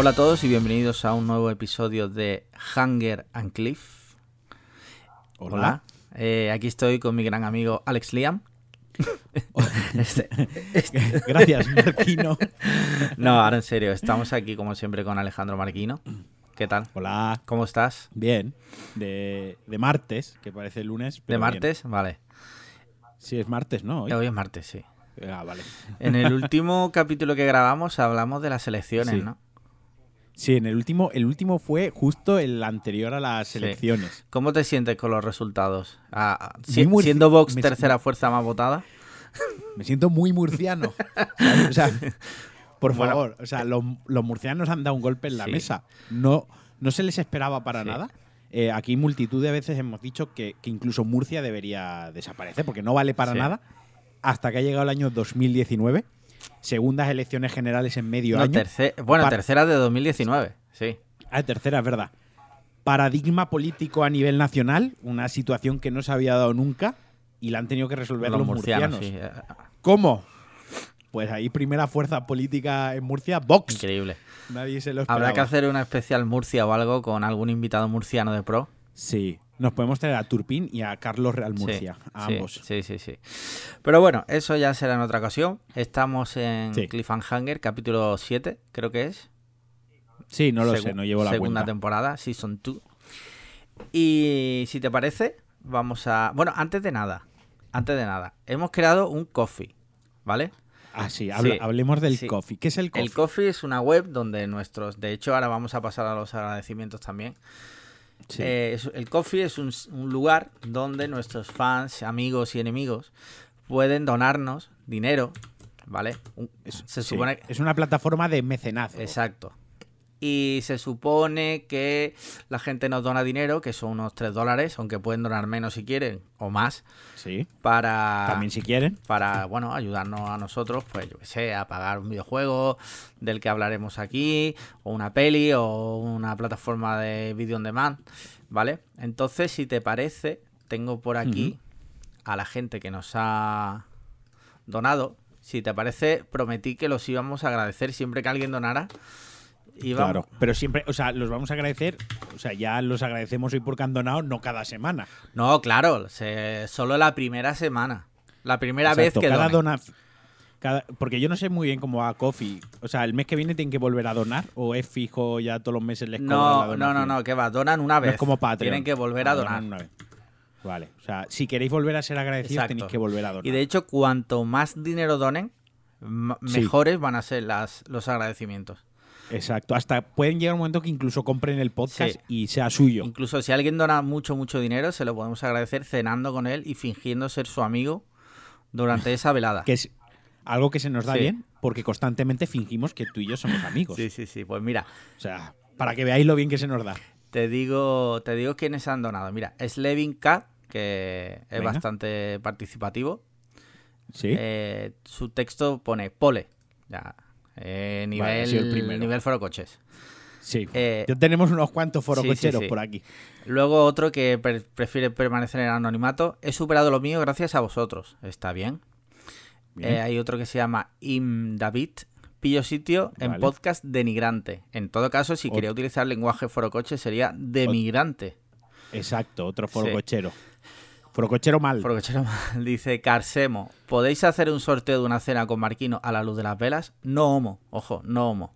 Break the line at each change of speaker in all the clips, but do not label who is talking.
Hola a todos y bienvenidos a un nuevo episodio de Hunger and Cliff.
Hola.
Eh, aquí estoy con mi gran amigo Alex Liam.
Este- Gracias, Marquino.
No, ahora en serio, estamos aquí como siempre con Alejandro Marquino. ¿Qué tal?
Hola.
¿Cómo estás?
Bien. De, de martes, que parece lunes.
¿De
bien.
martes? Vale.
Sí, es martes, ¿no? Hoy.
Hoy es martes, sí.
Ah, vale.
En el último capítulo que grabamos hablamos de las elecciones,
Sí.
¿no?
Sí, en el último, el último fue justo el anterior a las
Sí.
elecciones.
¿Cómo te sientes con los resultados? Ah, ah, si-
Muy murci-
siendo Vox
me-
tercera fuerza más votada.
Me siento muy murciano. ¿sabes? O sea, por
Bueno.
favor, o sea, los, los murcianos han dado un golpe en la
Sí.
mesa. No, no se les esperaba para
Sí.
nada. Eh, aquí multitud de veces hemos dicho que, que incluso Murcia debería desaparecer porque no vale para nada hasta que ha llegado el año 2019. Segundas elecciones generales en medio
No,
año.
terce- bueno,
Para-
tercera de 2019, sí.
Ah, tercera, es verdad. Paradigma político a nivel nacional, una situación que no se había dado nunca y la han tenido que resolver los, murcianos.
sí. eh,
¿Cómo? Pues ahí primera fuerza política en Murcia, Vox.
Increíble.
Nadie se lo esperaba.
Habrá que hacer una especial Murcia o algo con algún invitado murciano de pro.
Sí, nos podemos traer a Turpin y a Carlos Real
Sí,
Murcia, a ambos.
Sí, sí, sí. Pero bueno, eso ya será en otra ocasión. Estamos en
Sí.
Cliffhanger, capítulo 7, creo que es.
Sí, no lo
Segu-
sé, no llevo la
Segunda
cuenta.
temporada, Season 2. Y si te parece, vamos a... Bueno, antes de nada, antes de nada, hemos creado un coffee, ¿vale?
Ah, sí, hablemos del
sí.
coffee. ¿Qué es el coffee?
El coffee es una web donde nuestros... De hecho, ahora vamos a pasar a los agradecimientos también.
Sí.
Eh, es- el coffee es un, un lugar donde nuestros fans, amigos y enemigos pueden donarnos dinero, ¿vale? Un-
Es-
se
sí,
supone
es una plataforma de mecenazgo.
Exacto. Y se supone que la gente nos dona dinero, que son unos 3 dólares, aunque pueden donar menos si quieren, o más,
Sí.
para,
También si quieren.
para bueno, ayudarnos a nosotros, pues yo que sé, a pagar un videojuego del que hablaremos aquí, o una peli, o una plataforma de video on demand, ¿vale? Entonces, si te parece, tengo por aquí a la gente que nos ha donado. Si te parece, prometí que los íbamos a agradecer siempre que alguien donara.
Claro. Pero siempre, o sea, los vamos a agradecer. O sea, ya los agradecemos hoy porque han donado, no cada semana.
No, claro, se- solo la primera semana. La primera
Exacto,
vez que
cada dona. cada- porque yo no sé muy bien cómo va Coffee. O sea, el mes que viene tienen que volver a donar o es fijo ya todos los meses les la
No, no, no, no, que va, donan una
No
vez.
es como Patreon.
Tienen que volver a
Ah,
donar.
una vez. Vale. O sea, si queréis volver a ser agradecidos,
Exacto.
tenéis que volver a donar.
Y de hecho, cuanto más dinero donen,
Sí.
mejores van a ser las, los agradecimientos.
Exacto. Hasta pueden llegar un momento que incluso compren el podcast
Sí.
y sea suyo.
Incluso si alguien dona mucho, mucho dinero, se lo podemos agradecer cenando con él y fingiendo ser su amigo durante esa velada.
Que es algo que se nos da
Sí.
bien porque constantemente fingimos que tú y yo somos amigos.
Sí, sí, sí. Pues mira,
O sea, para que veáis lo bien que se nos da.
Te digo, te digo quiénes han donado. Mira, Slevin Cat, que es
Venga.
bastante participativo.
Sí.
Eh, su texto pone pole. Ya. Eh, nivel,
sido el
nivel foro coches.
sí.
eh,
ya tenemos unos cuantos forococheros
sí, sí.
por aquí.
Luego otro que pre- prefiere permanecer en anonimato. He superado lo mío gracias a vosotros. Está bien.
Bien.
Eh, hay otro que se llama Im David. Pillo sitio en
Vale.
podcast denigrante. En todo caso, si
Ot-
quería utilizar lenguaje forocoche sería demigrante.
Exacto, otro
Sí.
forocochero. Forocochero mal.
Forocochero mal. Dice Carsemo, ¿podéis hacer un sorteo de una cena con Marquino a la luz de las velas? No homo, ojo, no homo.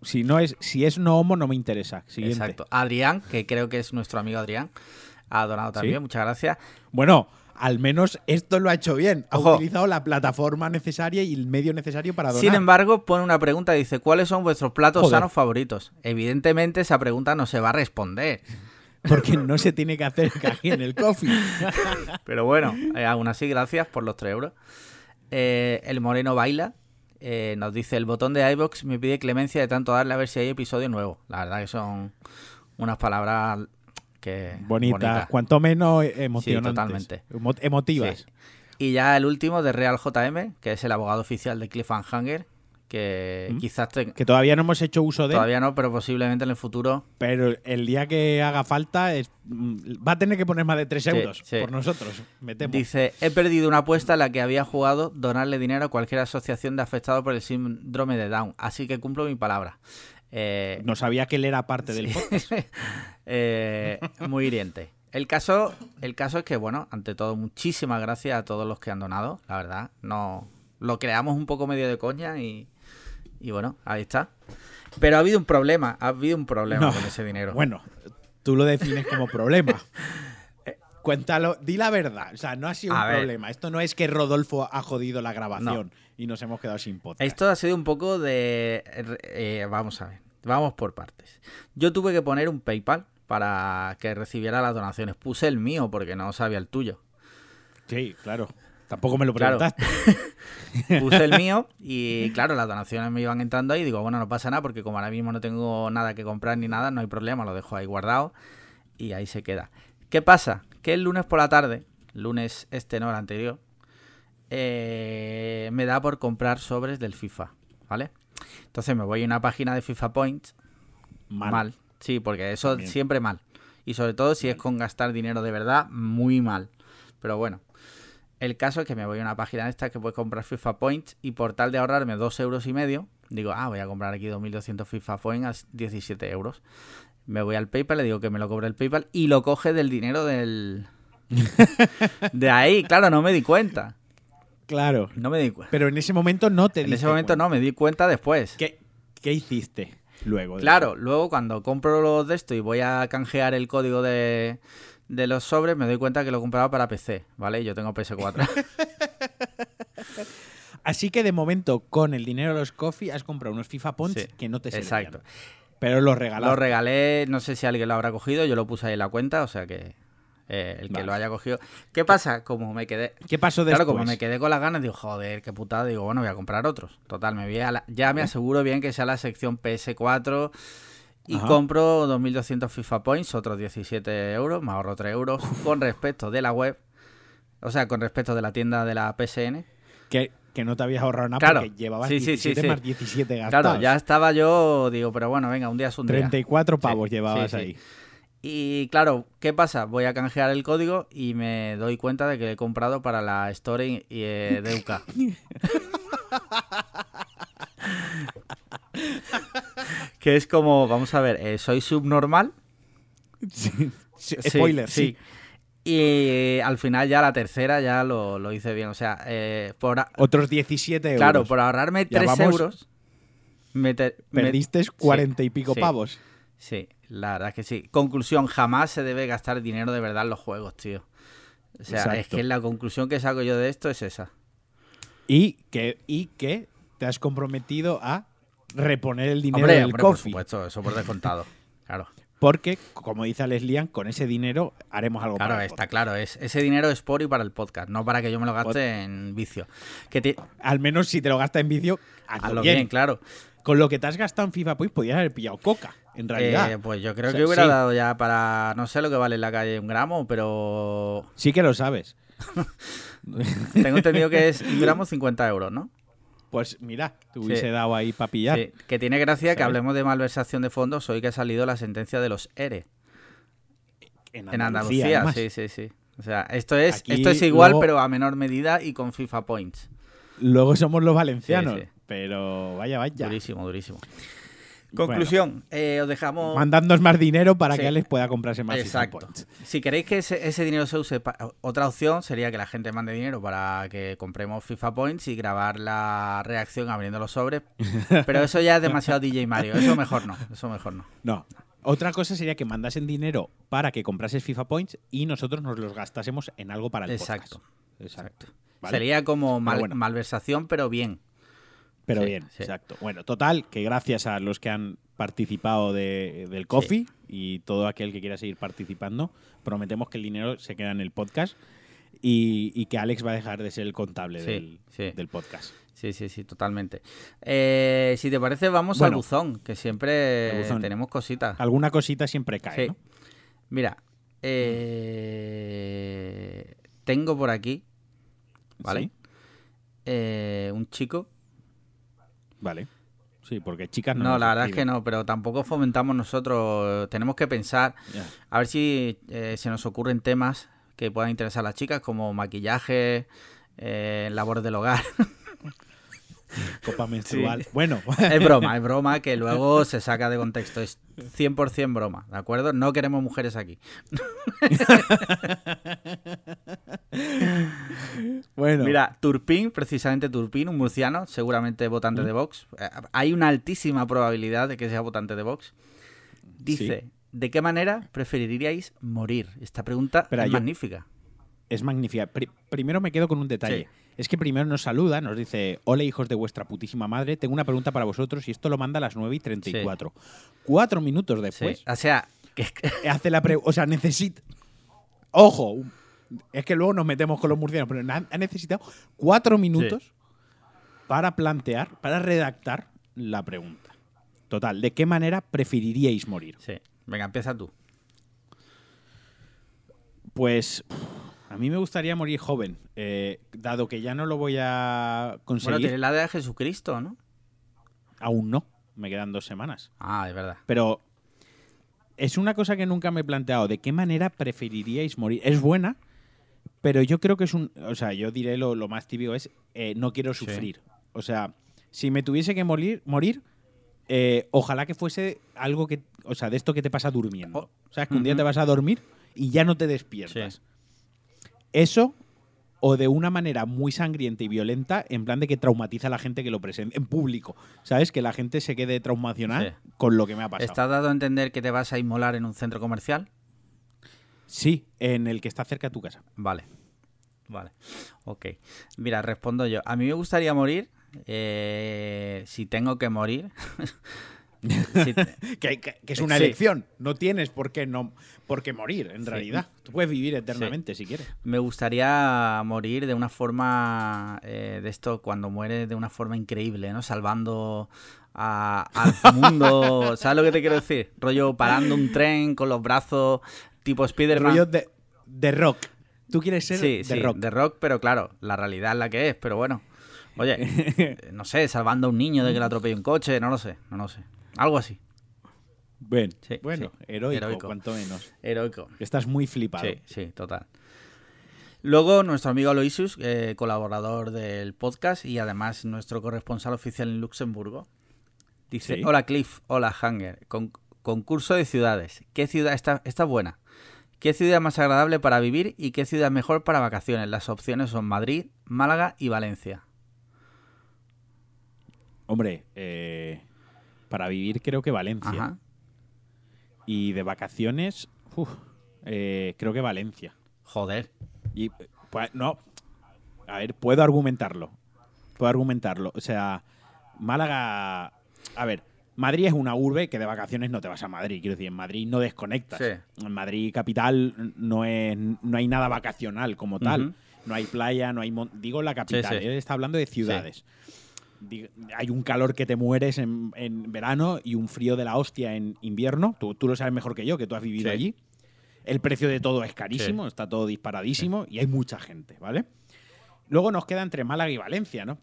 Si no es, si es no homo, no me interesa. Siguiente.
Exacto. Adrián, que creo que es nuestro amigo Adrián, ha donado también,
Sí.
muchas gracias.
Bueno, al menos esto lo ha hecho bien. Ha
Ojo.
utilizado la plataforma necesaria y el medio necesario para donar.
Sin embargo, pone una pregunta, dice, ¿cuáles son vuestros platos
Joder.
sanos favoritos? Evidentemente esa pregunta no se va a responder.
Porque no se tiene que hacer aquí en el coffee.
Pero bueno, eh, aún así, gracias por los 3 euros. Eh, el Moreno Baila eh, nos dice, el botón de iBox me pide clemencia de tanto darle a ver si hay episodio nuevo. La verdad que son unas palabras que...
Bonitas,
bonitas.
cuanto menos emocionantes.
totalmente.
Emo- emotivas.
Sí. Y ya el último de Real JM, que es el abogado oficial de Cliffhanger, que
¿Mm?
quizás te-
Que todavía no hemos hecho uso de
todavía no, pero posiblemente en el futuro
pero el día que haga falta es- mm, va a tener que poner más de 3
Sí,
euros
sí.
por nosotros. Metemos.
Dice, he perdido una apuesta en la que había jugado donarle dinero a cualquier asociación de afectados por el síndrome de Down, así que cumplo mi palabra. Eh,
no sabía que él era parte del podcast.
Eh, muy hiriente. El caso, el caso es que, bueno, ante todo, muchísimas gracias a todos los que han donado, la verdad. No, lo creamos un poco medio de coña y, y bueno, ahí está. Pero ha habido un problema, ha habido un problema con ese dinero.
Bueno, tú lo defines como problema. Cuéntalo, di la verdad. O sea, no ha sido un problema. Esto no es que Rodolfo ha jodido la grabación y nos hemos quedado sin podcast.
Esto ha sido un poco de. Eh, vamos a ver. Vamos por partes. Yo tuve que poner un PayPal para que recibiera las donaciones. Puse el mío porque no sabía el tuyo.
Sí, claro. Tampoco me lo preguntaste.
Puse el mío y claro, las donaciones me iban entrando ahí. Digo, bueno, no pasa nada porque como ahora mismo no tengo nada que comprar ni nada, no hay problema, lo dejo ahí guardado y ahí se queda. ¿Qué pasa? Que el lunes por la tarde, lunes este no, el anterior, eh, me da por comprar sobres del FIFA, ¿vale? Entonces me voy a una página de FIFA Points. Mal. Sí, porque eso siempre mal. Y sobre todo si es con gastar dinero de verdad, muy mal. Pero bueno, el caso es que me voy a una página de esta que puedes comprar FIFA Points y por tal de ahorrarme dos euros y medio, digo, ah, voy a comprar aquí 2.200 FIFA Points a 17 euros. Me voy al PayPal, le digo que me lo cobre el PayPal y lo coge del dinero del... de ahí, claro, no me di cuenta.
Claro.
No me di cuenta.
Pero en ese momento no te
En ese momento no, me di cuenta después.
¿Qué, qué hiciste luego?
Claro, luego cuando compro los de esto y voy a canjear el código de, de los sobres, me doy cuenta que lo compraba para PC, ¿vale? Yo tengo PS4.
Así que de momento, con el dinero de los coffee, has comprado unos FIFA Points que no te servían. Exacto.
Pero los regalé. Los regalé, no sé si alguien lo habrá cogido, yo lo puse ahí en la cuenta, o sea que eh, el que lo haya cogido. ¿Qué pasa? Como me quedé.
¿Qué pasó después?
Claro, como me quedé con las ganas, digo, joder, qué putada. Digo, bueno, voy a comprar otros. Total, me voy a ya me aseguro bien que sea la sección PS4 y compro 2.200 FIFA Points, otros 17 euros, me ahorro 3 euros con respecto de la web, o sea, con respecto de la tienda de la PSN.
Que, que no te habías ahorrado nada porque llevabas 17 más 17 gastados.
Claro, ya estaba yo, digo, pero bueno, venga, un día es un
34 pavos llevabas ahí.
Y claro, ¿qué pasa? Voy a canjear el código y me doy cuenta de que he comprado para la Store eh, de UK. que es como, vamos a ver, eh, soy subnormal.
Sí. Spoiler, sí.
Y eh, al final ya la tercera ya lo, hice bien. O sea, eh, por...
Otros 17 euros.
Claro, por ahorrarme 3 euros...
Me Perdiste 40 y pico pavos.
Sí, la verdad es que sí. Conclusión, jamás se debe gastar dinero de verdad en los juegos, tío. O sea, es que la conclusión que saco yo de esto es esa.
Y que, y que te has comprometido a reponer el dinero del hombre, Por
supuesto, eso por descontado. Claro.
Porque, como dice Leslian, con ese dinero haremos algo
claro,
para
el está claro. Es, ese dinero es por y para el podcast, no para que yo me lo gaste en vicio. Que
Al menos si te lo gastas en vicio, hazlo bien.
claro.
Con lo que te has gastado en FIFA, pues podías haber pillado coca, en realidad.
Eh, pues yo creo que hubiera dado ya para. No sé lo que vale en la calle un gramo, pero.
Sí que lo sabes.
Tengo entendido que es un gramo 50 euros, ¿no?
Pues mira, te hubiese dado ahí para pillar. Sí.
Que tiene gracia que hablemos de malversación de fondos hoy que ha salido la sentencia de los ERE. En Andalucía, sí, sí, sí. O sea, esto es, esto es igual, pero a menor medida y con FIFA Points.
Luego somos los valencianos, pero vaya, vaya.
Durísimo, durísimo. Conclusión, eh, os dejamos.
Mandándonos más dinero para que Alex pueda comprarse más
Exacto. Si queréis que ese, dinero se use, otra opción sería que la gente mande dinero para que compremos FIFA Points y grabar la reacción abriendo los sobres. Pero eso ya es demasiado DJ Mario. Eso mejor no. Eso mejor no.
No. Otra cosa sería que mandasen dinero para que comprases FIFA Points y nosotros nos los gastásemos en algo para el
Exacto. Exacto. Sería como malversación, pero bien.
Pero bien, exacto. Bueno, total, que gracias a los que han participado del coffee y todo aquel que quiera seguir participando, prometemos que el dinero se queda en el podcast y, que Alex va a dejar de ser el contable del, podcast.
Sí, sí, sí, totalmente. Eh, si te parece, vamos al buzón, que siempre tenemos cositas.
Alguna cosita siempre cae, ¿no?
Mira, eh, tengo por aquí, ¿vale? Eh, un chico
Vale. Sí, porque chicas no.
No, la verdad es que no, pero tampoco fomentamos nosotros. Tenemos que pensar, a ver si eh, se nos ocurren temas que puedan interesar a las chicas, como maquillaje, eh, labores del hogar.
Copa menstrual. Bueno.
Es broma, es broma que luego se saca de contexto. Es 100% broma, ¿de acuerdo? No queremos mujeres aquí.
bueno.
Mira, Turpin, precisamente Turpin, un murciano, seguramente votante de Vox. Eh, Hay una altísima probabilidad de que sea votante de Vox. Dice, ¿de qué manera preferiríais morir? Esta pregunta es
yo-
magnífica.
Es magnífica. Pri- primero me quedo con un detalle.
Sí.
Es que primero nos saluda, nos dice, hola hijos de vuestra putísima madre, tengo una pregunta para vosotros y esto lo manda a las 9 y 34. Cuatro minutos
Sí.
después
O sea, que,
hace la pregunta, o sea, necesita... Ojo, es que luego nos metemos con los murcianos, pero ha necesitado cuatro minutos para plantear, para redactar la pregunta. Total, ¿de qué manera preferiríais morir?
sí. Venga, empieza tú.
Pues a mí me gustaría morir joven, eh, dado que ya no lo voy a
Bueno,
conseguir.
tienes la de Jesucristo, ¿no?
Aún no, me quedan dos semanas.
Ah, es verdad.
Pero es una cosa que nunca me he planteado. ¿De qué manera preferiríais morir? Es buena, pero yo creo que es un... O sea, yo diré lo, lo más típico es, eh, no quiero
Sí.
sufrir. O sea, si me tuviese que morir, morir eh, ojalá que fuese algo que... O sea, de esto que te pasa durmiendo.
Oh.
¿Sabes? Que un día te vas a dormir y ya no te despiertas. Eso o de una manera muy sangrienta y violenta, en plan de que traumatiza a la gente que lo presenta en público. ¿Sabes? Que la gente se quede traumacionada
Sí.
con lo que me ha pasado.
¿Estás dado a entender que te vas a inmolar en un centro comercial?
Sí, en el que está cerca de tu casa.
Vale. Vale. Ok. Mira, respondo yo. A mí me gustaría morir. eh, si tengo que morir.
Que, que- que es una
Sí.
elección. No tienes por qué, no, por qué morir, en
Sí.
realidad. Tú puedes vivir eternamente si quieres.
me gustaría morir de una forma. eh, de esto, cuando mueres de una forma increíble, ¿no? Salvando a- al mundo. ¿Sabes lo que te quiero decir? Rollo parando un tren con los brazos tipo Spider-Man.
rollo de, de rock. Tú quieres ser de rock.
de rock, pero claro, la realidad es la que es, pero bueno. Oye, no sé, salvando a un niño de que le atropelle un coche, no lo sé, no lo sé. Algo así,
Bien.
Sí,
bueno,
sí.
heroico,
Heroico.
cuanto menos.
heroico.
Estás muy flipado.
Sí, sí, total. Luego, nuestro amigo Aloysius, eh, colaborador del podcast y además nuestro corresponsal oficial en Luxemburgo, dice:
Sí.
Hola Cliff, hola Hanger, con- concurso de ciudades. ¿Qué ciudad está, está buena? ¿Qué ciudad más agradable para vivir y qué ciudad mejor para vacaciones? Las opciones son Madrid, Málaga y Valencia.
Hombre, eh, para vivir creo que Valencia.
Ajá.
Y de vacaciones, uf, eh, creo que Valencia.
Joder.
Y pues, no, a ver, puedo argumentarlo. Puedo argumentarlo. O sea, Málaga, a ver, Madrid es una urbe que de vacaciones no te vas a Madrid. Quiero decir, en Madrid no desconectas.
Sí.
En Madrid capital no es, no hay nada vacacional como tal. No hay playa, no hay digo la capital.
sí.
Él está hablando de ciudades. Hay un calor que te mueres en, en verano y un frío de la hostia en invierno. Tú, tú lo sabes mejor que yo, que tú has vivido
Sí.
allí. El precio de todo es carísimo, está todo disparadísimo y hay mucha gente, ¿vale? Luego nos queda entre Málaga y Valencia, ¿no?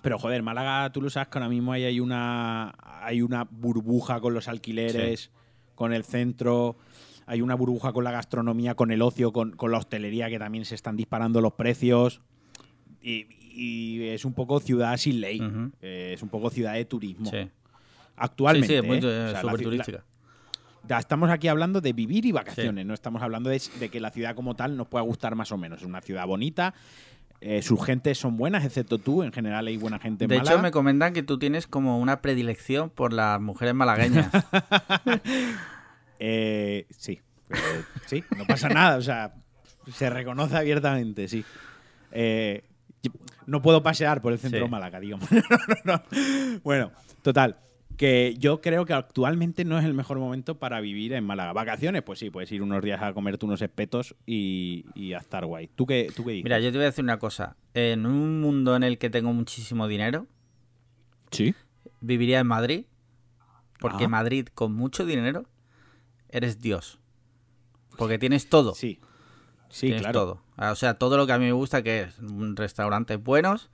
Pero joder, Málaga, tú lo sabes que ahora mismo ahí hay una, hay una burbuja con los alquileres, con el centro, hay una burbuja con la gastronomía, con el ocio, con, con la hostelería que también se están disparando los precios. Y, y es un poco ciudad sin ley, eh, es un poco ciudad de turismo.
Sí.
Actualmente.
sí, sí, es muy
¿eh?
eh,
O sea, la-
turística.
estamos aquí hablando de vivir y vacaciones, no estamos hablando de, de que la ciudad como tal nos pueda gustar más o menos. Es una ciudad bonita, eh, sus gentes son buenas, excepto tú, en general hay buena gente en
De hecho, me comentan que tú tienes como una predilección por las mujeres malagueñas.
Eh, sí, sí, no pasa nada, o sea, se reconoce abiertamente, sí. Eh, no puedo pasear por el centro
Sí.
de Málaga, digamos. No, no, no. Bueno, total. Que yo creo que actualmente no es el mejor momento para vivir en Málaga. Vacaciones, pues sí, puedes ir unos días a comerte unos espetos y, y a estar guay. ¿Tú qué, tú qué dices?
Mira, yo te voy a decir una cosa. En un mundo en el que tengo muchísimo dinero,
Sí.
viviría en Madrid. Porque
Ah.
Madrid, con mucho dinero, eres Dios. Porque tienes todo.
Sí. Sí,
tienes
claro.
todo. O sea, todo lo que a mí me gusta, que es restaurantes buenos,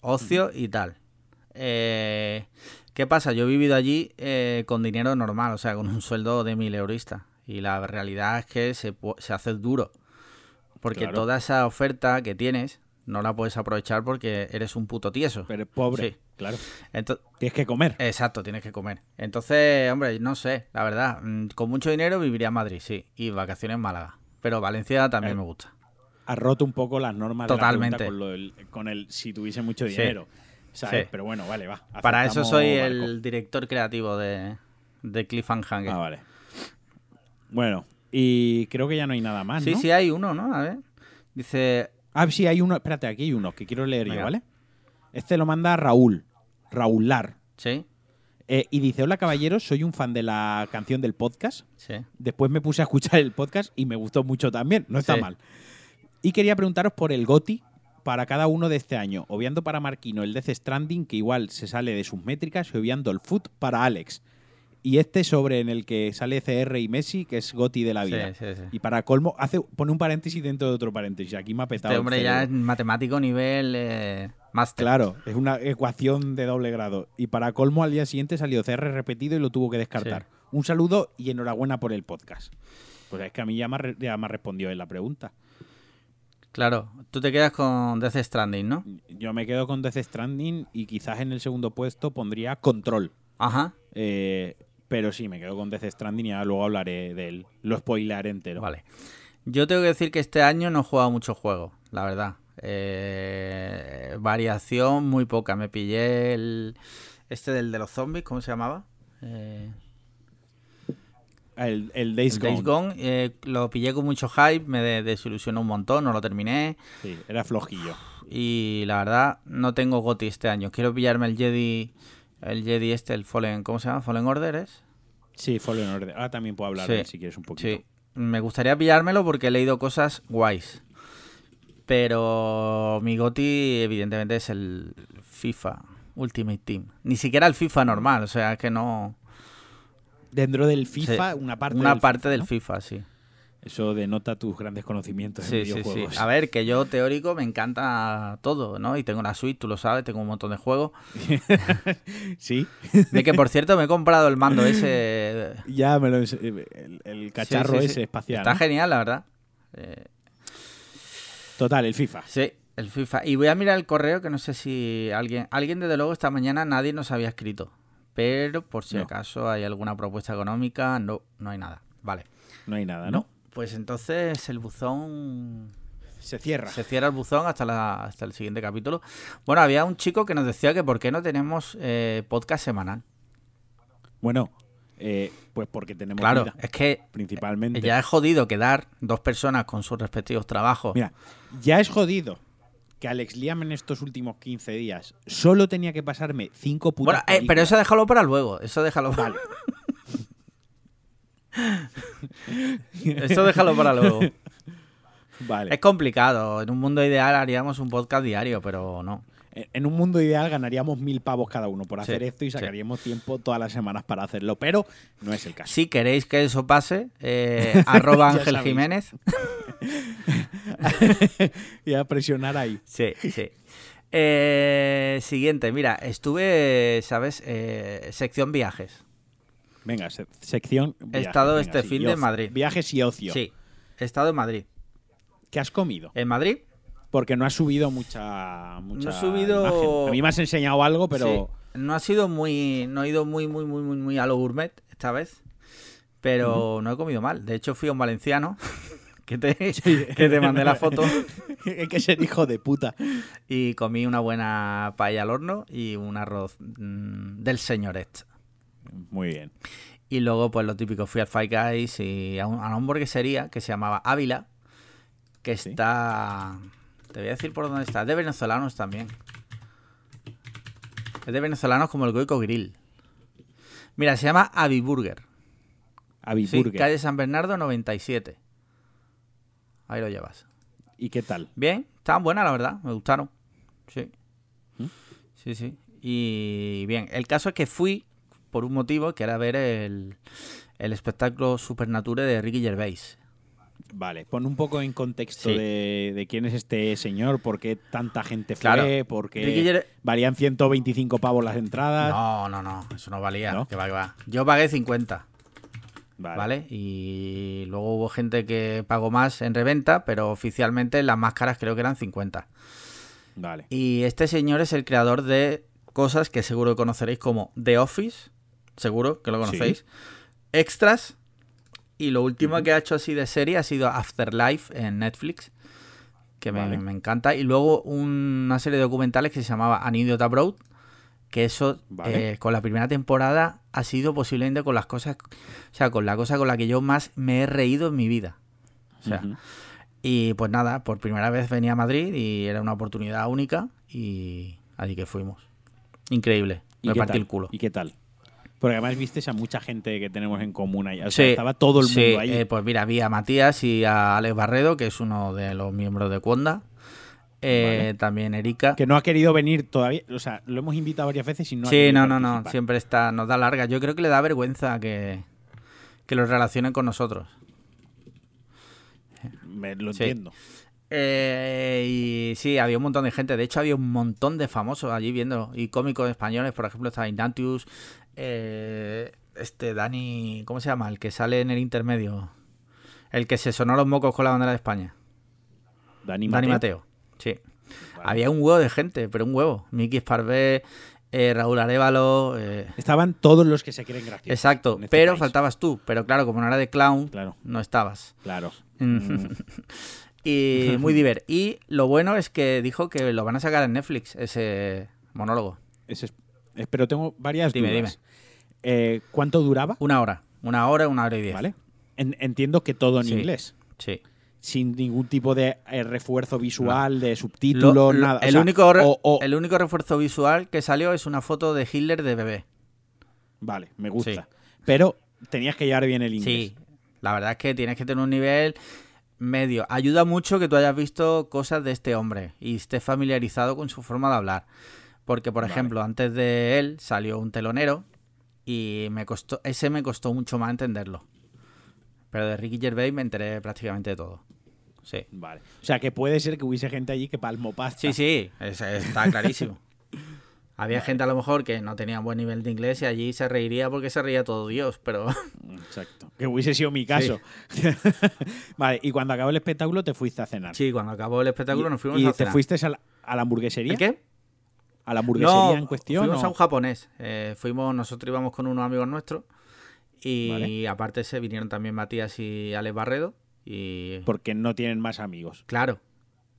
ocio y tal. Eh, ¿Qué pasa? Yo he vivido allí eh, con dinero normal, o sea, con un sueldo de mil eurista. Y la realidad es que se, se hace duro. Porque
Claro.
toda esa oferta que tienes no la puedes aprovechar porque eres un puto tieso.
Pero pobre,
Sí.
claro.
Entonces,
Tienes que comer.
exacto, tienes que comer. Entonces, hombre, no sé, la verdad, mm, con mucho dinero viviría en Madrid, sí, y vacaciones en Málaga. Pero Valencia también
Eh,
me gusta.
Has roto un poco las normas
Totalmente.
de la pregunta con, lo del- con el si tuviese mucho
Sí.
dinero. ¿sabes?
Sí.
Pero bueno, vale, va.
Para eso soy
barco.
el director creativo de, de Cliffhanger.
Ah, vale. Bueno, y creo que ya no hay nada más,
sí,
¿no?
sí, hay uno, ¿no? A ver. Dice,
Ah, sí, hay uno. Espérate, aquí hay uno que quiero leer yo,
Venga.
¿vale? Este lo manda Raúl. Raúl Lar.
sí,
Eh, y dice: Hola, caballeros, soy un fan de la canción del podcast.
sí.
Después me puse a escuchar el podcast y me gustó mucho también. No está
Sí.
mal. Y quería preguntaros por el GOTI para cada uno de este año. Obviando para Marquino el Death Stranding, que igual se sale de sus métricas, y obviando el Foot para Alex. Y este sobre en el que sale CR y Messi, que es GOTI de la
Sí,
vida.
sí, sí.
Y para colmo, hace, pone un paréntesis dentro de otro paréntesis. Aquí me ha petado.
Este hombre ya es matemático nivel eh, máster.
Claro, es una ecuación de doble grado. Y para colmo, al día siguiente salió CR repetido y lo tuvo que descartar.
Sí.
Un saludo y enhorabuena por el podcast. Pues es que a mí ya me, ya me ha respondido en la pregunta.
Claro, tú te quedas con Death Stranding, ¿no?
Yo me quedo con Death Stranding y quizás en el segundo puesto pondría Control.
Ajá.
Eh, pero sí, me quedo con Death Stranding y ahora luego hablaré de él. Lo spoilearé entero.
Vale. Yo tengo que decir que este año no he jugado muchos juegos, la verdad. Eh, variación muy poca. Me pillé el. Este del de los zombies, ¿cómo se llamaba? Eh,
El, el Days
el
Gone.
Days Gone. eh, lo pillé con mucho hype, me de- desilusionó un montón, no lo terminé.
Sí, era flojillo.
Y la verdad, no tengo GOTI este año. Quiero pillarme el Jedi. El Jedi este, el Fallen. ¿Cómo se llama? Fallen Order es.
Sí, Fallen Order. Ahora también puedo hablar
Sí,
de él si quieres un poquito.
Sí, me gustaría pillármelo porque he leído cosas guays. Pero mi GOTI, evidentemente, es el FIFA Ultimate Team. Ni siquiera el FIFA normal, o sea, es que no.
Dentro del FIFA,
Sí,
una parte
Una
del
parte
FIFA,
del
¿no?
FIFA, sí.
Eso denota tus grandes conocimientos en
Sí, sí, sí.
videojuegos.
A ver, que yo teórico me encanta todo, ¿no? Y tengo una suite, tú lo sabes, tengo un montón de juegos.
sí,
De que, por cierto, me he comprado el mando ese.
ya me lo el, el cacharro
Sí, sí,
ese
sí.
espacial.
Está
¿no?
genial, la verdad. Eh,
Total, el FIFA.
Sí, el FIFA. Y voy a mirar el correo que no sé si alguien, alguien desde luego esta mañana nadie nos había escrito. Pero por si
No.
acaso hay alguna propuesta económica, no, no hay nada. Vale.
No hay nada, ¿no?
Pues entonces el buzón
Se cierra.
se cierra el buzón hasta la, hasta el siguiente capítulo. Bueno, había un chico que nos decía que por qué no tenemos eh, podcast semanal.
Bueno, eh, pues porque tenemos
Claro,
vida,
es que
principalmente.
ya es jodido quedar dos personas con sus respectivos trabajos.
Mira, ya es jodido que Alex Liam en estos últimos 15 días solo tenía que pasarme cinco putas
bueno, eh, pero eso déjalo para luego. Eso déjalo para Eso déjalo para luego.
Vale.
Es complicado. En un mundo ideal haríamos un podcast diario, pero no.
En un mundo ideal ganaríamos mil pavos cada uno por
Sí,
hacer esto y
sí.
sacaríamos tiempo todas las semanas para hacerlo, pero no es el caso.
Si queréis que eso pase, eh, arroba Ángel. Jiménez.
y a presionar ahí.
Sí, sí. Eh, siguiente, mira, estuve, ¿sabes? Eh, sección viajes.
Venga, se- sección. viajes,
estado
venga,
este
sí,
fin de. Madrid.
Viajes y ocio.
Sí, he estado en Madrid.
¿Qué has comido?
¿En Madrid?
Porque no has subido mucha. mucha
No he subido-
imagen. A mí me has enseñado algo, pero.
Sí. No ha sido muy. No he ido muy, muy, muy, muy, muy a lo gourmet esta vez. Pero no he comido mal. De hecho, fui a un valenciano. Que te, que te mandé la foto.
Hay que ser hijo de puta.
Y comí una buena paella al horno y un arroz mm, del señoret.
Muy bien.
Y luego, pues lo típico, fui al Five Guys y a, un- a una hamburguesería que se llamaba Ávila, que
Sí.
está... Te voy a decir por dónde está. Es de venezolanos también. Es de venezolanos como el Goico Grill. Mira, se llama Aviburger.
Avi
Sí, calle San Bernardo 97. Ahí lo llevas.
¿Y qué tal?
Bien, estaban buenas, la verdad. Me gustaron. Sí.
¿Mm?
Sí, sí. Y bien, el caso es que fui por un motivo que era ver el, el espectáculo Supernature de Ricky Gervais.
Vale, pon un poco en contexto
Sí.
de, de quién es este señor, por qué tanta gente fue,
Claro.
por qué
Ricky Ger-
valían 125 pavos las entradas.
No, no, no, eso no valía.
¿No?
Que va, que va. Yo pagué 50,
Vale.
¿vale? Y luego hubo gente que pagó más en reventa, pero oficialmente las máscaras creo que eran 50.
Vale.
Y este señor es el creador de cosas que seguro que conoceréis como The Office, seguro que lo conocéis, Extras, y lo último que ha hecho así de serie ha sido Afterlife en Netflix, que me,
Vale.
me encanta, y luego una serie de documentales que se llamaba An Idiot Abroad, que eso
Vale.
eh, con la primera temporada ha sido posiblemente con las cosas, o sea, con la cosa con la que yo más me he reído en mi vida. O sea, y pues nada, por primera vez venía a Madrid y era una oportunidad única y allí que fuimos. Increíble.
¿Y
Me partí
tal?
el culo.
¿Y qué tal? Porque además viste a mucha gente que tenemos en común ahí. O sea,
Sí,
estaba todo el mundo
sí,
ahí.
eh, pues mira, vi a Matías y a Alex Barredo, que es uno de los miembros de Cuonda. Eh,
Vale.
También Erika.
que no ha querido venir todavía. O sea, lo hemos invitado varias veces y no ha
sí, no, no, no. Siempre está, nos da larga. Yo creo que le da vergüenza que, que los relacionen con nosotros.
Me lo
Sí.
entiendo.
Eh, y sí, había un montón de gente. De hecho, había un montón de famosos allí viendo. Y cómicos españoles, por ejemplo, estaba Ignatius. Eh, este Dani. ¿Cómo se llama? El que sale en el intermedio. El que se sonó los mocos con la bandera de España.
Dani,
Dani
Mateo.
Mateo. Sí.
Vale.
Había un huevo de gente, pero un huevo. Miki Sparvé, eh, Raúl Arevalo. eh,
Estaban todos los que se creen graciosos.
exacto.
este
pero
país.
faltabas tú. Pero claro, como no era de clown,
Claro,
no estabas.
claro. Mm,
y muy divertido. Y lo bueno es que dijo que lo van a sacar en Netflix, ese monólogo.
ese es- pero tengo varias
Dime,
dudas. Eh, ¿Cuánto duraba?
Una hora. Una hora, una hora y diez.
¿Vale? En- entiendo que todo en
Sí.
inglés.
Sí.
Sin ningún tipo de eh, refuerzo visual, de
Lo-
subtítulos,
lo-
nada. O
el,
sea,
único re-
o- o-
el único refuerzo visual que salió es una foto de Hitler de bebé.
Vale, me gusta.
Sí.
Pero tenías que llevar bien el inglés.
Sí, la verdad es que tienes que tener un nivel medio. Ayuda mucho que tú hayas visto cosas de este hombre y estés familiarizado con su forma de hablar. Porque, por
Vale.
ejemplo, antes de él salió un telonero y me costó, ese me costó mucho más entenderlo. Pero de Ricky Gervais me enteré prácticamente de todo. Sí.
Vale. O sea, que puede ser que hubiese gente allí que palmo pasta.
Sí, sí, es- está clarísimo. Había gente a lo mejor que no tenía buen nivel de inglés y allí se reiría porque se reía todo Dios, pero
Exacto. Que hubiese sido mi caso. vale, y cuando acabó el espectáculo te fuiste a cenar.
sí, cuando acabó el espectáculo
Y-
nos fuimos
¿Y
a
te
cenar.
fuiste a la, a la hamburguesería?
¿El qué?
¿A la hamburguesería en cuestión?
Fuimos
o-
a un japonés. Eh, fuimos, nosotros íbamos con unos amigos nuestros. Y
Vale.
aparte se vinieron también Matías y Alex Barredo. Y.
Porque no tienen más amigos.
Claro.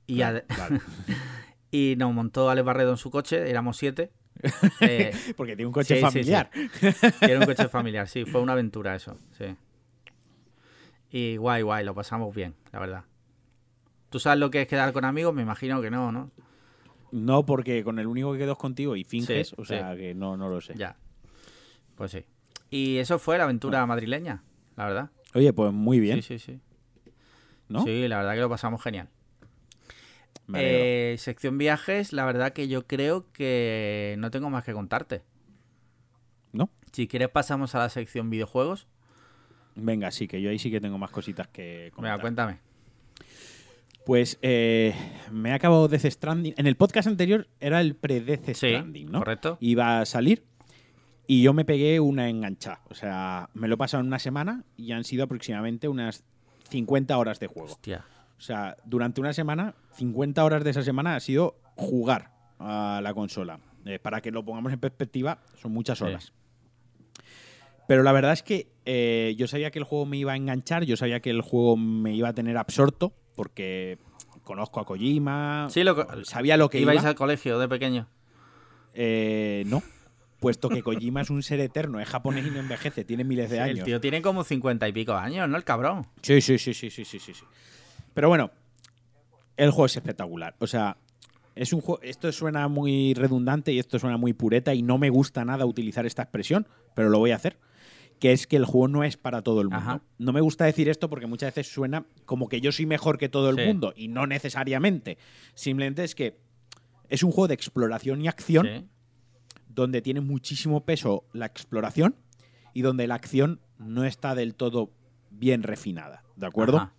Y,
Claro,
ade-
vale.
y nos montó Alex Barredo en su coche, éramos siete. Eh,
Porque tiene un coche
Sí, sí,
familiar.
era un coche familiar, sí, fue una aventura eso, sí. Y guay, guay, lo pasamos bien, la verdad. ¿Tú sabes lo que es quedar con amigos? Me imagino que no, ¿no?
No, porque con el único que quedo es contigo y finges,
Sí,
o
sí.
sea que no, no lo sé.
Ya. Pues sí. Y eso fue la aventura madrileña, la verdad.
Oye, pues muy bien,
Sí, sí, sí.
¿no?
Sí, la verdad que lo pasamos genial. Eh, sección viajes, la verdad que yo creo que no tengo más que contarte.
¿No?
Si quieres pasamos a la sección videojuegos.
Venga, sí, que yo ahí sí que tengo más cositas que
Venga,
comentar.
cuéntame.
Pues eh, me he acabado Death Stranding. En el podcast anterior era el pre-Death
Sí,
Stranding, ¿no?
correcto.
Iba a salir y yo me pegué una enganchada. O sea, me lo he pasado en una semana y han sido aproximadamente unas 50 horas de juego.
Hostia.
O sea, durante una semana, 50 horas de esa semana ha sido jugar a la consola. Eh, para que lo pongamos en perspectiva, son muchas
Sí.
horas. Pero la verdad es que eh, yo sabía que el juego me iba a enganchar, yo sabía que el juego me iba a tener absorto, porque conozco a Kojima,
Sí, lo
sabía lo que
¿Ibais
iba.
al colegio de pequeño?
Eh, no, puesto que Kojima es un ser eterno, es japonés y no envejece, tiene miles de
Sí,
años.
El tío tiene como cincuenta y pico años, ¿no? El cabrón.
Sí, sí, sí, sí, sí, sí, sí. sí. Pero bueno, el juego es espectacular. O sea, es un juego. Esto suena muy redundante y esto suena muy pureta y no me gusta nada utilizar esta expresión, pero lo voy a hacer. Que es que el juego no es para todo el mundo.
Ajá.
No me gusta decir esto porque muchas veces suena como que yo soy mejor que todo el
Sí.
mundo y no necesariamente. Simplemente es que es un juego de exploración y acción
Sí.
donde tiene muchísimo peso la exploración y donde la acción no está del todo bien refinada. ¿De acuerdo?
Ajá.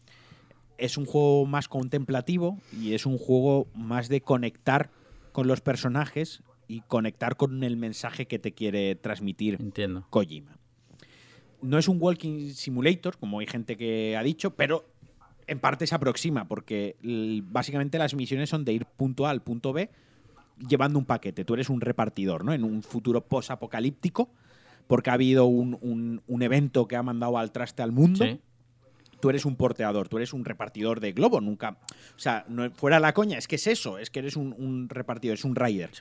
es un juego más contemplativo y es un juego más de conectar con los personajes y conectar con el mensaje que te quiere transmitir
Entiendo.
Kojima. No es un walking simulator, como hay gente que ha dicho, pero en parte se aproxima, porque básicamente las misiones son de ir punto A al punto B llevando un paquete. Tú eres un repartidor, ¿no? En un futuro post-apocalíptico, porque ha habido un, evento que ha mandado al traste al mundo. Tú eres un porteador, tú eres un repartidor de globo, nunca. O sea, no, fuera la coña, es que es eso, es que eres un, repartidor, es un rider.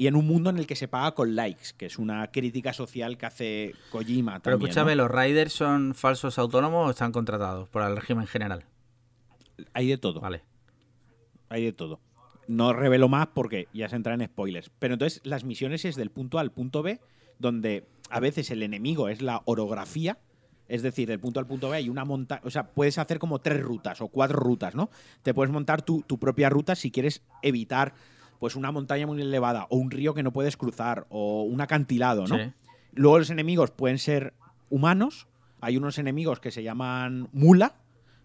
Y en un mundo en el que se paga con likes, que es una crítica social que hace Kojima.
Pero escúchame, ¿los riders son falsos autónomos o están contratados por el régimen general?
Hay de todo.
Vale.
Hay de todo. No revelo más porque ya se entra en spoilers. Pero entonces las misiones es del punto A al punto B, donde a veces el enemigo es la orografía. Es decir, del punto A al punto B hay una montaña. O sea, puedes hacer como tres rutas o cuatro rutas, ¿no? Te puedes montar tu, propia ruta si quieres evitar pues una montaña muy elevada o un río que no puedes cruzar o un acantilado, ¿no? Luego los enemigos pueden ser humanos. Hay unos enemigos que se llaman mula,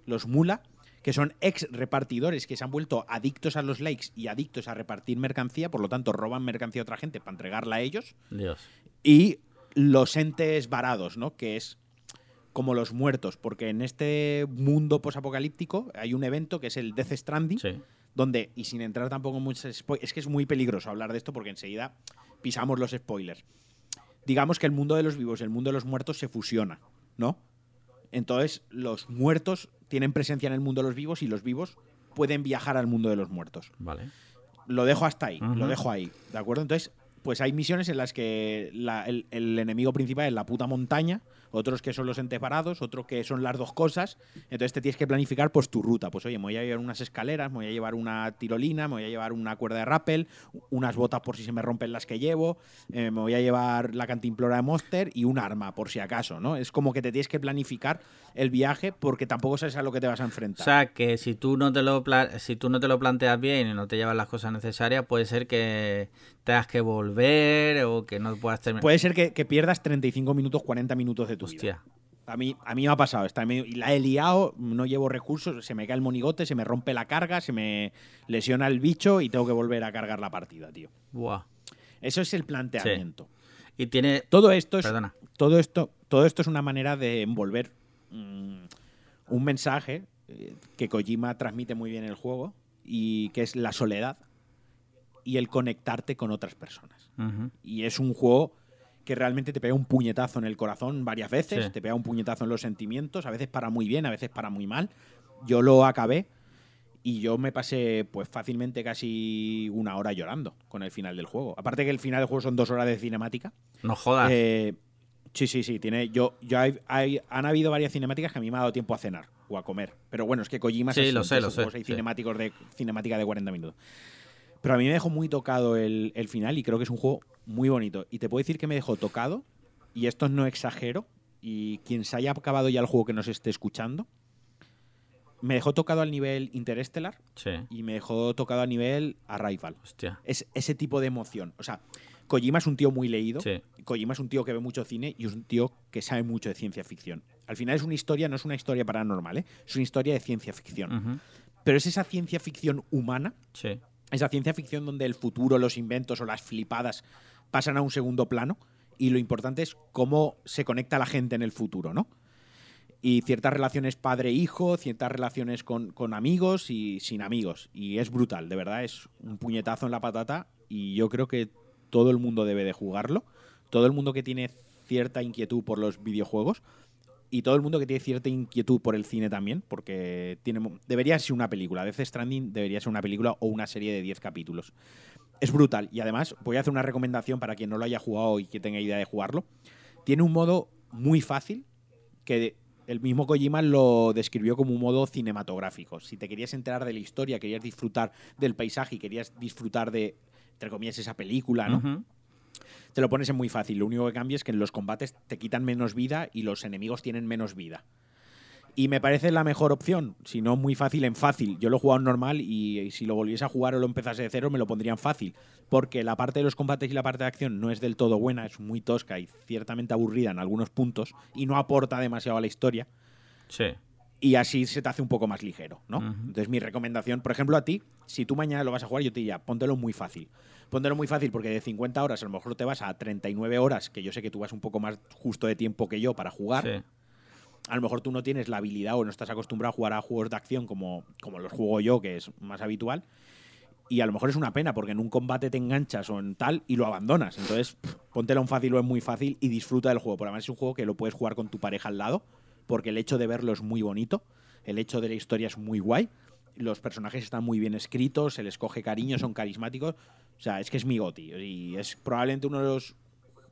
los mula, que son ex repartidores que se han vuelto adictos a los likes y adictos a repartir mercancía, por lo tanto roban mercancía a otra gente para entregarla a ellos.
Dios.
Y los entes varados, ¿no? Que es como los muertos, porque en este mundo posapocalíptico hay un evento que es el Death Stranding, donde, y sin entrar tampoco en muchos spoilers, es que es muy peligroso hablar de esto porque enseguida pisamos los spoilers. Digamos que el mundo de los vivos y el mundo de los muertos se fusiona, ¿no? Entonces, los muertos tienen presencia en el mundo de los vivos y los vivos pueden viajar al mundo de los muertos.
Vale.
Lo dejo hasta ahí, lo dejo ahí, ¿de acuerdo? Entonces, pues hay misiones en las que el, el, enemigo principal es la puta montaña otros que son los entes parados, otros que son las dos cosas. Entonces te tienes que planificar pues tu ruta. Pues oye, me voy a llevar unas escaleras, me voy a llevar una tirolina, me voy a llevar una cuerda de rappel, unas botas por si se me rompen las que llevo, eh, me voy a llevar la cantimplora de Monster y un arma por si acaso, ¿no? Es como que te tienes que planificar el viaje porque tampoco sabes a lo que te vas a enfrentar.
O sea, que si tú no te lo si tú no te lo planteas bien y no te llevas las cosas necesarias, puede ser que tengas que volver o que no puedas terminar.
Puede ser que, pierdas 35 minutos, 40 minutos de tu Hostia. A mí, a mí me ha pasado, está la he liado, no llevo recursos, se me cae el monigote, se me rompe la carga, se me lesiona el bicho y tengo que volver a cargar la partida, tío.
Buah.
Eso es el planteamiento.
Y tiene.
Todo esto es. Perdona. Todo esto, todo esto es una manera de envolver mm, un mensaje eh, que Kojima transmite muy bien en el juego y que es la soledad y el conectarte con otras personas. Y es un juego que realmente te pega un puñetazo en el corazón varias veces, te pega un puñetazo en los sentimientos, a veces para muy bien, a veces para muy mal. Yo lo acabé y yo me pasé pues fácilmente casi una hora llorando con el final del juego. Aparte que el final del juego son dos horas de cinemática.
No jodas.
Eh, sí, sí, sí. Tiene, yo, yo hay, han habido varias cinemáticas que a mí me ha dado tiempo a cenar o a comer. Pero bueno, es que Kojima
sí, lo sé, lo sé.
Hay cinemáticos de cinemática de 40 minutos. Pero a mí me dejó muy tocado el, final y creo que es un juego muy bonito. Y te puedo decir que me dejó tocado, y esto no exagero, y quien se haya acabado ya el juego que nos esté escuchando, me dejó tocado al nivel Interestelar y me dejó tocado a nivel Arrival.
Hostia.
Es ese tipo de emoción. O sea, Kojima es un tío muy leído. Kojima es un tío que ve mucho cine y es un tío que sabe mucho de ciencia ficción. Al final es una historia, no es una historia paranormal, ¿eh? es una historia de ciencia ficción. Pero es esa ciencia ficción humana
sí
esa ciencia ficción donde el futuro, los inventos o las flipadas pasan a un segundo plano y lo importante es cómo se conecta la gente en el futuro, ¿no? Y ciertas relaciones padre-hijo, ciertas relaciones con, amigos y sin amigos. Y es brutal, de verdad, es un puñetazo en la patata y yo creo que todo el mundo debe de jugarlo. Todo el mundo que tiene cierta inquietud por los videojuegos y todo el mundo que tiene cierta inquietud por el cine también, porque tiene, debería ser una película. Death Stranding debería ser una película o una serie de 10 capítulos. Es brutal. Y además, voy a hacer una recomendación para quien no lo haya jugado y que tenga idea de jugarlo. Tiene un modo muy fácil que el mismo Kojima lo describió como un modo cinematográfico. Si te querías enterar de la historia, querías disfrutar del paisaje y querías disfrutar de, entre comillas, esa película, ¿no? Te lo pones en muy fácil. Lo único que cambia es que en los combates te quitan menos vida y los enemigos tienen menos vida. Y me parece la mejor opción, si no muy fácil en fácil. Yo lo he jugado en normal y, si lo volviese a jugar o lo empezase de cero me lo pondría en fácil. Porque la parte de los combates y la parte de acción no es del todo buena, es muy tosca y ciertamente aburrida en algunos puntos y no aporta demasiado a la historia.
Sí.
Y así se te hace un poco más ligero, ¿no? Entonces mi recomendación, por ejemplo a ti, si tú mañana lo vas a jugar, yo te diría, póntelo muy fácil Póntelo muy fácil porque de 50 horas a lo mejor te vas a 39 horas, que yo sé que tú vas un poco más justo de tiempo que yo para jugar. a lo mejor tú no tienes la habilidad o no estás acostumbrado a jugar a juegos de acción como, como los juego yo, que es más habitual. Y a lo mejor es una pena porque en un combate te enganchas o en tal y lo abandonas. Entonces, póntelo en fácil o en muy fácil y disfruta del juego. Por además es un juego que lo puedes jugar con tu pareja al lado porque el hecho de verlo es muy bonito, el hecho de la historia es muy guay, los personajes están muy bien escritos, se les coge cariño, son carismáticos. O sea, es que es mi goti y es probablemente uno de los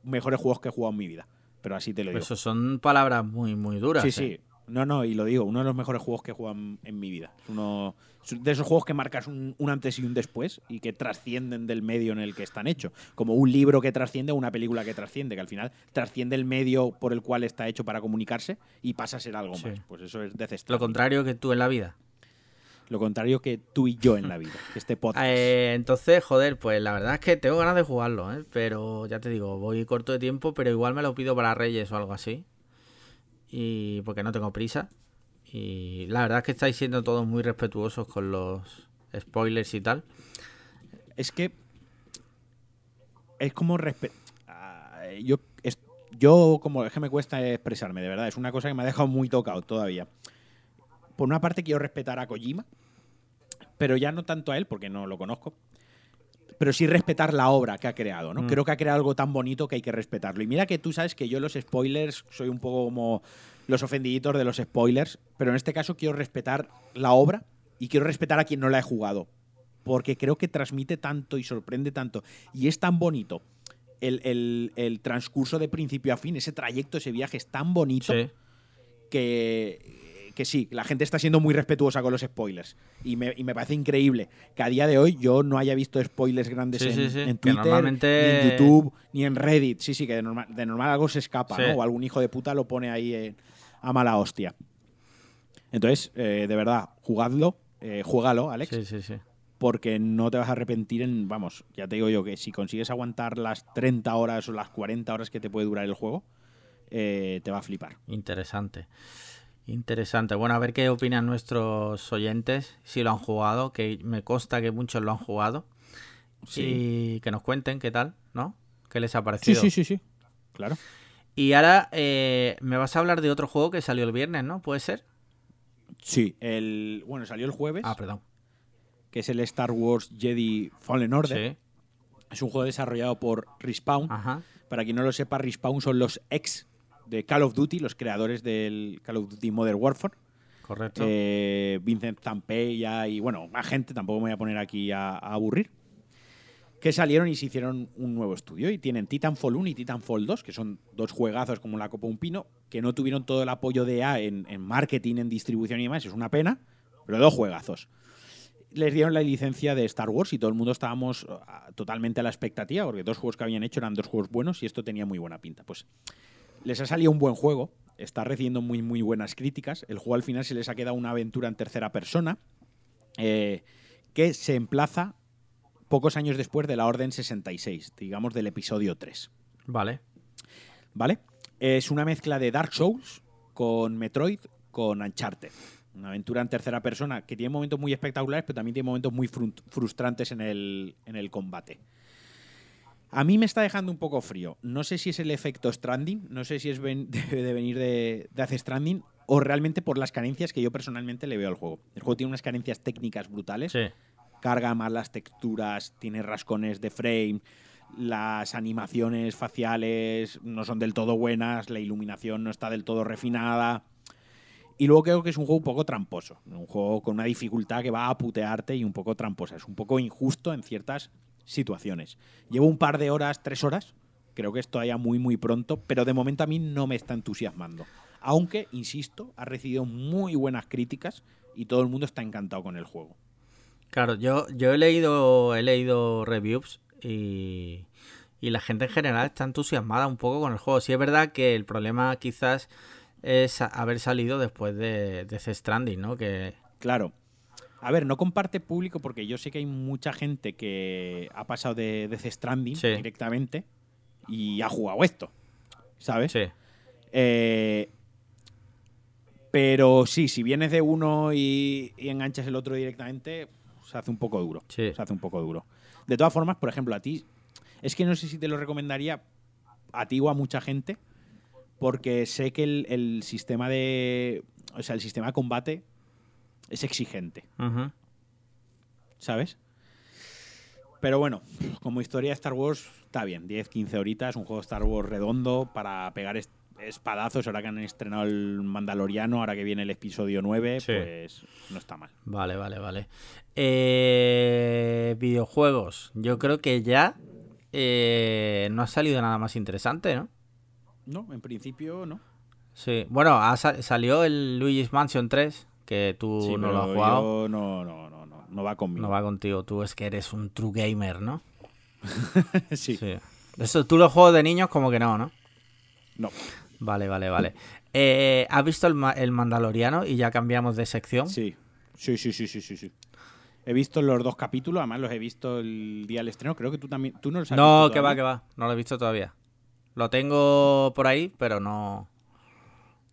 mejores juegos que he jugado en mi vida. Pero así te lo digo.
Eso son palabras muy, muy duras.
Sí,
¿eh?
sí. No, no, y lo digo, uno de los mejores juegos que he jugado en, mi vida. Uno de esos juegos que marcas un, antes y un después y que trascienden del medio en el que están hechos. Como un libro que trasciende o una película que trasciende, que al final trasciende el medio por el cual está hecho para comunicarse y pasa a ser algo más. Pues eso es de
Lo contrario que tú en la vida.
Lo contrario que tú y yo en la vida, este podcast.
Eh, entonces, joder, pues la verdad es que tengo ganas de jugarlo, ¿eh? pero ya te digo, voy corto de tiempo, pero igual me lo pido para Reyes o algo así y porque no tengo prisa. Y la verdad es que estáis siendo todos muy respetuosos con los spoilers y tal.
Es que es como ah, yo yo como es que me cuesta expresarme, de verdad, es una cosa que me ha dejado muy tocado todavía. Por una parte quiero respetar a Kojima, pero ya no tanto a él porque no lo conozco, pero sí respetar la obra que ha creado, ¿no? Mm. Creo que ha creado algo tan bonito que hay que respetarlo. Y mira que tú sabes que yo los spoilers soy un poco como los ofendiditos de los spoilers, pero en este caso quiero respetar la obra y quiero respetar a quien no la he jugado, porque creo que transmite tanto y sorprende tanto y es tan bonito. El, transcurso de principio a fin, ese trayecto, ese viaje es tan bonito que que sí, la gente está siendo muy respetuosa con los spoilers. Y me, parece increíble que a día de hoy yo no haya visto spoilers grandes en, Twitter, ni en YouTube, ni en Reddit. Sí, sí, que de normal, de normal algo se escapa, ¿no? O algún hijo de puta lo pone ahí a mala hostia. Entonces, eh, de verdad, jugadlo, eh, juégalo, Alex.
Sí, sí, sí.
Porque no te vas a arrepentir en, vamos, ya te digo yo que si consigues aguantar las 30 horas o las 40 horas que te puede durar el juego, eh, te va a flipar.
Interesante. Interesante. Bueno, a ver qué opinan nuestros oyentes, si lo han jugado, que me consta que muchos lo han jugado. Sí. Y que nos cuenten qué tal, ¿no? ¿Qué les ha parecido?
Sí, sí, sí, sí. Claro.
Y ahora eh, me vas a hablar de otro juego que salió el viernes, ¿no? ¿Puede ser?
Sí, el bueno, salió el jueves.
Ah, perdón.
Que es el Star Wars Jedi Fallen Order. Sí. Es un juego desarrollado por Respawn. Ajá. Para quien no lo sepa, Respawn son los ex de Call of Duty, los creadores del Call of Duty Modern Warfare.
Correcto.
Eh, Vincent Zampella y bueno, más gente, tampoco me voy a poner aquí a, aburrir. Que salieron y se hicieron un nuevo estudio. Y tienen Titanfall 1 y Titanfall 2, que son dos juegazos como la Copa Un Pino, que no tuvieron todo el apoyo de A en, en marketing, en distribución y demás. Es una pena, pero dos juegazos les dieron la licencia de Star Wars y todo el mundo estábamos ah, totalmente a la expectativa, porque dos juegos que habían hecho eran dos juegos buenos y esto tenía muy buena pinta. Pues les ha salido un buen juego, está recibiendo muy, muy buenas críticas. El juego al final se les ha quedado una aventura en tercera persona eh, que se emplaza pocos años después de la Orden 66, digamos del episodio 3.
Vale.
¿Vale? Es una mezcla de Dark Souls con Metroid con Uncharted. Una aventura en tercera persona que tiene momentos muy espectaculares, pero también tiene momentos muy frustrantes en el, en el combate. A mí me está dejando un poco frío. No sé si es el efecto Stranding, no sé si es de, venir de, de hace Stranding o realmente por las carencias que yo personalmente le veo al juego. El juego tiene unas carencias técnicas brutales. Carga mal las texturas, tiene rascones de frame, las animaciones faciales no son del todo buenas, la iluminación no está del todo refinada. Y luego creo que es un juego un poco tramposo, un juego con una dificultad que va a putearte y un poco tramposa. Es un poco injusto en ciertas situaciones. Llevo un par de horas, tres horas, creo que es todavía muy, muy pronto, pero de momento a mí no me está entusiasmando. Aunque, insisto, ha recibido muy buenas críticas y todo el mundo está encantado con el juego.
Claro, yo, yo he leído, he leído reviews y, y la gente en general está entusiasmada un poco con el juego. Sí es verdad que el problema quizás es haber salido después de, de The Stranding, ¿no? Que...
Claro, a ver, no comparte público porque yo sé que hay mucha gente que ha pasado de Death Stranding directamente y ha jugado esto, ¿sabes?
Sí.
Eh, pero sí, si vienes de uno y, enganchas el otro directamente, se hace un poco duro.
Se
hace un poco duro. De todas formas, por ejemplo, a ti, es que no sé si te lo recomendaría a ti o a mucha gente, porque sé que el, el sistema de. O sea, el sistema de combate es exigente. ¿sabes? Pero bueno, como historia de Star Wars está bien, 10, 15 horitas, un juego de Star Wars redondo para pegar es- espadazos, ahora que han estrenado el Mandaloriano, ahora que viene el episodio 9,
Sí.
pues no está mal.
Vale, vale, vale. Eh, videojuegos. Yo creo que ya eh, no ha salido nada más interesante, ¿no?
No, en principio no.
Sí. Bueno, salió el Luigi's Mansion 3, que tú
Sí,
no lo has jugado.
yo no, no, no, no, no va conmigo.
No va contigo. Tú es que eres un true gamer, ¿no?
sí.
Sí. Eso, tú los juegos de niños como que no, ¿no?
No.
Vale, vale, vale. Eh, ¿Has visto el, el Mandaloriano y ya cambiamos de sección?
Sí. Sí, sí, sí, sí, sí, sí. He visto los dos capítulos, además los he visto el día del estreno. Creo que tú también. ¿Tú no los has
No,
visto
que va, que va. No lo he visto todavía. Lo tengo por ahí, pero no.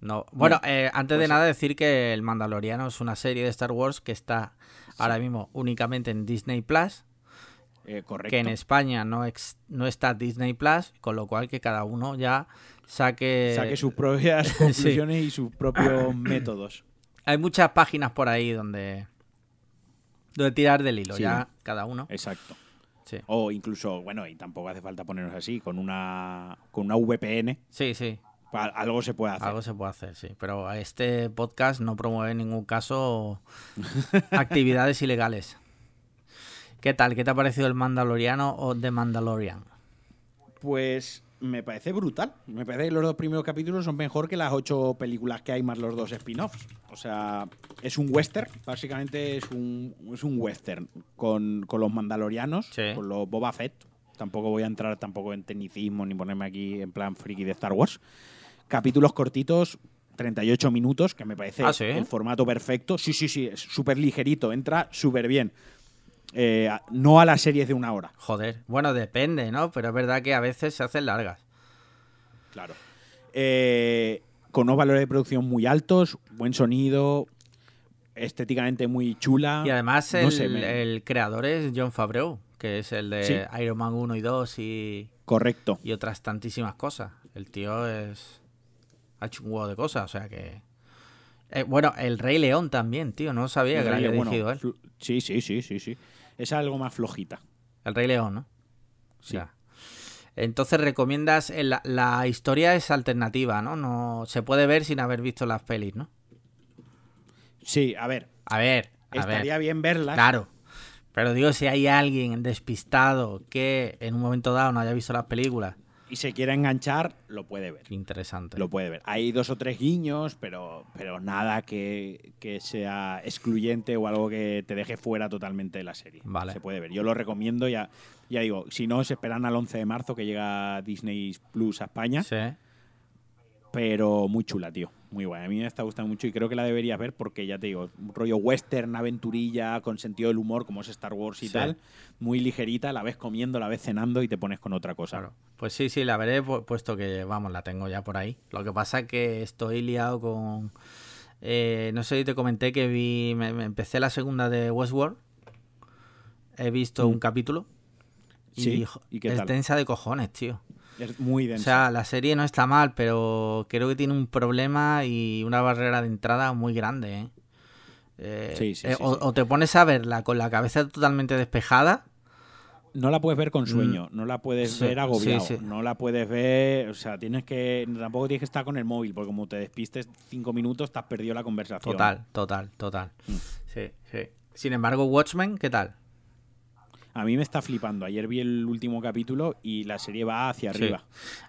No. Bueno, eh, antes de
Pues-
nada decir que El Mandaloriano es una serie de Star Wars que está ahora mismo únicamente en Disney Plus,
Eh, correcto.
que en España no, ex- no está Disney Plus, con lo cual que cada uno ya saque.
Saque sus propias conclusiones y sus propios métodos.
Hay muchas páginas por ahí donde. donde tirar del hilo,
Sí.
ya cada uno.
Exacto.
Sí,
O incluso, bueno, y tampoco hace falta ponernos así, con una, con una VPN,
sí. sí.
Algo se puede hacer.
Algo se puede hacer, sí. Pero este podcast no promueve en ningún caso actividades ilegales. ¿Qué tal? ¿Qué te ha parecido el Mandaloriano o The Mandalorian?
Pues me parece brutal. Me parece que los dos primeros capítulos son mejor que las ocho películas que hay más los dos spin-offs. O sea, es un western, básicamente es un, es un western con, con los mandalorianos,
Sí.
con los Boba Fett. Tampoco voy a entrar tampoco en tecnicismo ni ponerme aquí en plan friki de Star Wars. Capítulos cortitos, 38 minutos, que me parece
Ah, ¿sí?
el formato perfecto. Sí, sí, sí, es súper ligerito, entra súper bien. Eh, a- no a las series de una hora.
Joder. Bueno, depende, ¿no? Pero es verdad que a veces se hacen largas.
Claro. Eh, con unos valores de producción muy altos, buen sonido, estéticamente muy chula.
Y además
No
el,
sé, me-
el creador es John Favreau, que es el de
Sí.
Iron Man 1 y 2 y,
Correcto.
y otras tantísimas cosas. El tío es... Ha hecho un huevo de cosas, o sea que... Eh, bueno, el Rey León también, tío. No sabía
El
que
Rey
había
León,
dirigido
bueno,
él.
Sí, sí, sí, sí, sí. Es algo más flojita.
El Rey León, ¿no?
Sí.
Ya. Entonces recomiendas, eh, la, la historia es alternativa, ¿no? No se puede ver sin haber visto las pelis, ¿no?
Sí, a ver,
A ver, a
estaría
ver.
bien verlas.
Claro. Pero digo, si hay alguien despistado que en un momento dado no haya visto las películas,
Y se quiere enganchar, lo puede ver.
interesante.
Lo puede ver. Hay dos o tres guiños, pero, pero nada que, que sea excluyente o algo que te deje fuera totalmente de la serie.
Vale.
Se puede ver. Yo lo recomiendo. Ya, ya digo, si no, se esperan al 11 de marzo que llega Disney Plus a España.
Sí.
Pero muy chula, tío. Muy buena. A mí me está gustando mucho y creo que la deberías ver porque ya te digo, un rollo western, aventurilla, con sentido del humor, como es Star Wars y
Sí.
tal. Muy ligerita, la ves comiendo, la ves cenando y te pones con otra cosa.
Claro. Pues sí, sí, la veré, pu- puesto que, vamos, la tengo ya por ahí. Lo que pasa es que estoy liado con... eh, no sé si te comenté que vi... Me, me empecé la segunda de Westworld. He visto
Mm.
un capítulo. Y,
Sí, ¿y qué
es
tal?
densa de cojones, tío.
Es muy
O
densa.
sea, la serie no está mal, pero creo que tiene un problema y una barrera de entrada muy grande, ¿eh? Eh,
Sí, sí,
eh,
sí,
o, o te pones a verla con la cabeza totalmente despejada.
no la puedes ver con sueño, no la puedes
Mm.
Ver agobiado, no la puedes ver, o sea, tienes que, tampoco tienes que estar con el móvil, porque como te despistes cinco minutos, te has perdido la conversación.
Total, total, total.
Mm.
Sí, sí. Sin embargo, Watchmen, ¿qué tal?
A mí me está flipando. Ayer vi el último capítulo y la serie va hacia
Sí.
arriba.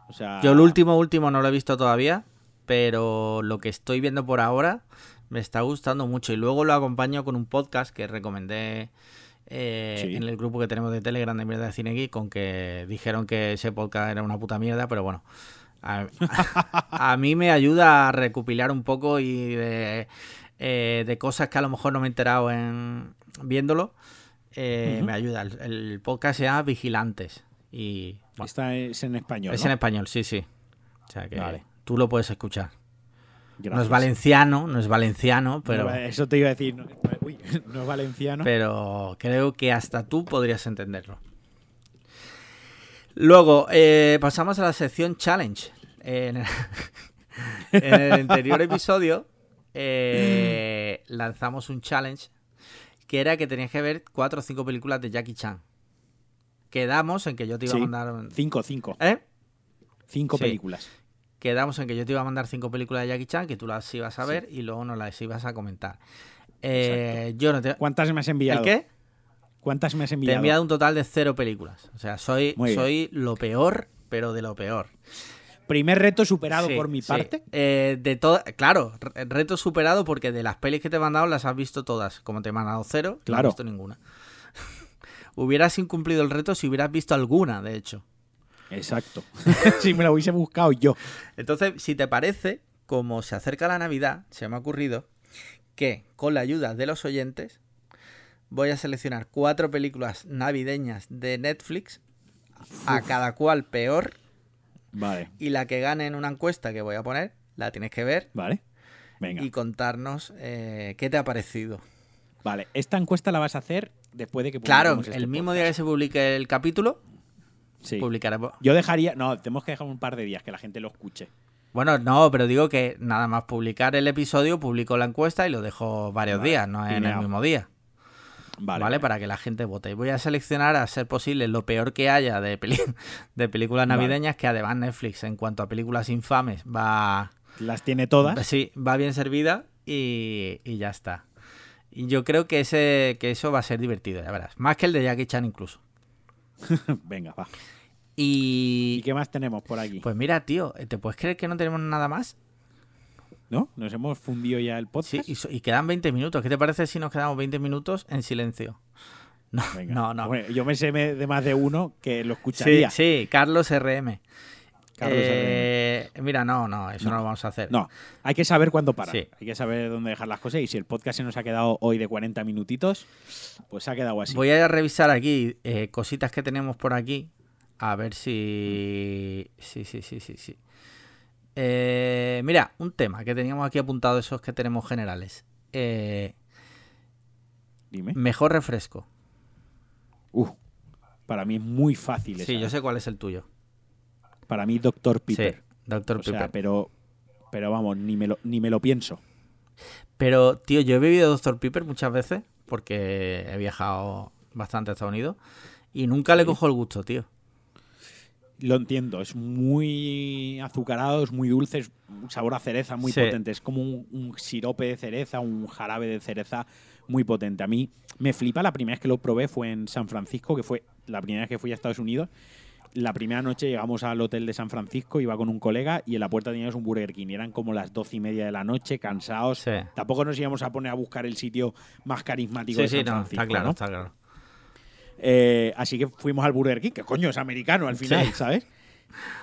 O sea,
Yo el último, último no lo he visto todavía, pero lo que estoy viendo por ahora me está gustando mucho. Y luego lo acompaño con un podcast que recomendé eh,
Sí.
en el grupo que tenemos de Telegram de Mierda de Cine Geek, con que dijeron que ese podcast era una puta mierda, pero bueno. A, a mí me ayuda a recopilar un poco y de, eh, de cosas que a lo mejor no me he enterado en viéndolo. Eh. Me ayuda. El, el podcast se llama Vigilantes. Y bueno,
esta es en español.
es
¿no?
en español, sí, sí. O sea que
Vale.
tú lo puedes escuchar. No es valenciano, no es valenciano, pero,
No, eso te iba a decir. No, uy, no es valenciano.
pero creo que hasta tú podrías entenderlo. Luego, eh, pasamos a la sección Challenge. En, en el anterior episodio eh, lanzamos un challenge que era que tenías que ver cuatro o cinco películas de Jackie Chan. Quedamos en que yo te iba a mandar.
Cinco, cinco.
¿Eh?
Cinco
Sí.
películas.
Quedamos en que yo te iba a mandar cinco películas de Jackie Chan, que tú las ibas a ver y luego nos las ibas a comentar. Eh, yo no te.
¿Cuántas me has
¿El
enviado?
qué?
¿Cuántas me has
Te he
enviado?
enviado un total de cero películas. O sea, soy, soy lo peor, pero de lo peor.
Primer reto superado
Sí,
por mi
sí.
parte.
Eh, de todas, claro, re- reto superado porque de las pelis que te he mandado las has visto todas. Como te he mandado cero, no has
Claro.
visto ninguna. hubieras incumplido el reto si hubieras visto alguna, de hecho.
Exacto. si me lo hubiese buscado yo.
Entonces, si te parece, como se acerca la Navidad, se me ha ocurrido que con la ayuda de los oyentes voy a seleccionar cuatro películas navideñas de Netflix, a cada cual peor,
Vale,
y la que gane en una encuesta que voy a poner, la tienes que ver
vale. Venga.
y contarnos eh, qué te ha parecido.
Vale, esta encuesta la vas a hacer después de que
Claro,
este
el mismo día que se publique el capítulo,
Sí.
publicaremos.
Yo dejaría. No, tenemos que dejar un par de días que la gente lo escuche.
Bueno, no, pero digo que nada más publicar el episodio, publico la encuesta y lo dejo varios
Vale,
días, no en el mismo día.
Vale.
Vale, para que la gente vote. Voy a seleccionar, a ser posible, lo peor que haya de, peli- de películas
Vale.
navideñas, que además Netflix, en cuanto a películas infames, va,
Las tiene todas.
sí, va bien servida y, y ya está. Y yo creo que, ese, que eso va a ser divertido, ya verás. Más que el de Jackie Chan incluso.
Venga, va.
Y...
¿Y qué más tenemos por aquí?
Pues mira, tío, ¿te puedes creer que no tenemos nada más?
¿No? Nos hemos fundido ya el
Sí,
podcast.
y, so- y quedan 20 minutos. ¿Qué te parece si nos quedamos 20 minutos en silencio? No,
Venga.
no, no.
Bueno, yo me sé de más de uno que lo
Sí,
escucharía.
sí, Carlos RM.
Carlos
Eh, Mira, no, no, eso no. lo vamos a hacer.
No, hay que saber cuándo parar.
Sí.
Hay que saber dónde dejar las cosas. Y si el podcast se nos ha quedado hoy de 40 minutitos, pues se ha quedado así.
Voy a revisar aquí eh, cositas que tenemos por aquí. A ver si. Sí, sí, sí, sí, sí. Eh, mira, un tema que teníamos aquí apuntado, esos que tenemos generales. Eh,
Dime.
mejor refresco.
Uh, para mí es muy fácil.
Sí,
esa,
yo
¿eh?
sé cuál es el tuyo.
Para mí, Dr. Piper.
Sí.
O sea, pero, pero vamos, ni me, lo, ni me lo pienso.
Pero, tío, yo he bebido Dr. Piper muchas veces porque he viajado bastante a Estados Unidos y nunca le cojo el gusto, tío.
Lo entiendo, es muy azucarado, es muy dulce, es un sabor a cereza muy
Sí.
potente. Es como un, un sirope de cereza, un jarabe de cereza muy potente. A mí me flipa, la primera vez que lo probé fue en San Francisco, que fue la primera vez que fui a Estados Unidos. La primera noche llegamos al hotel de San Francisco, iba con un colega y en la puerta teníamos un Burger King. Y eran como las doce y media de la noche, cansados.
Sí.
Tampoco nos íbamos a poner a buscar el sitio más carismático
Sí,
de
sí,
San
no,
Francisco.
está claro,
¿no?
está claro.
Eh, así que fuimos al Burger King, que coño es americano al final,
Sí.
¿sabes?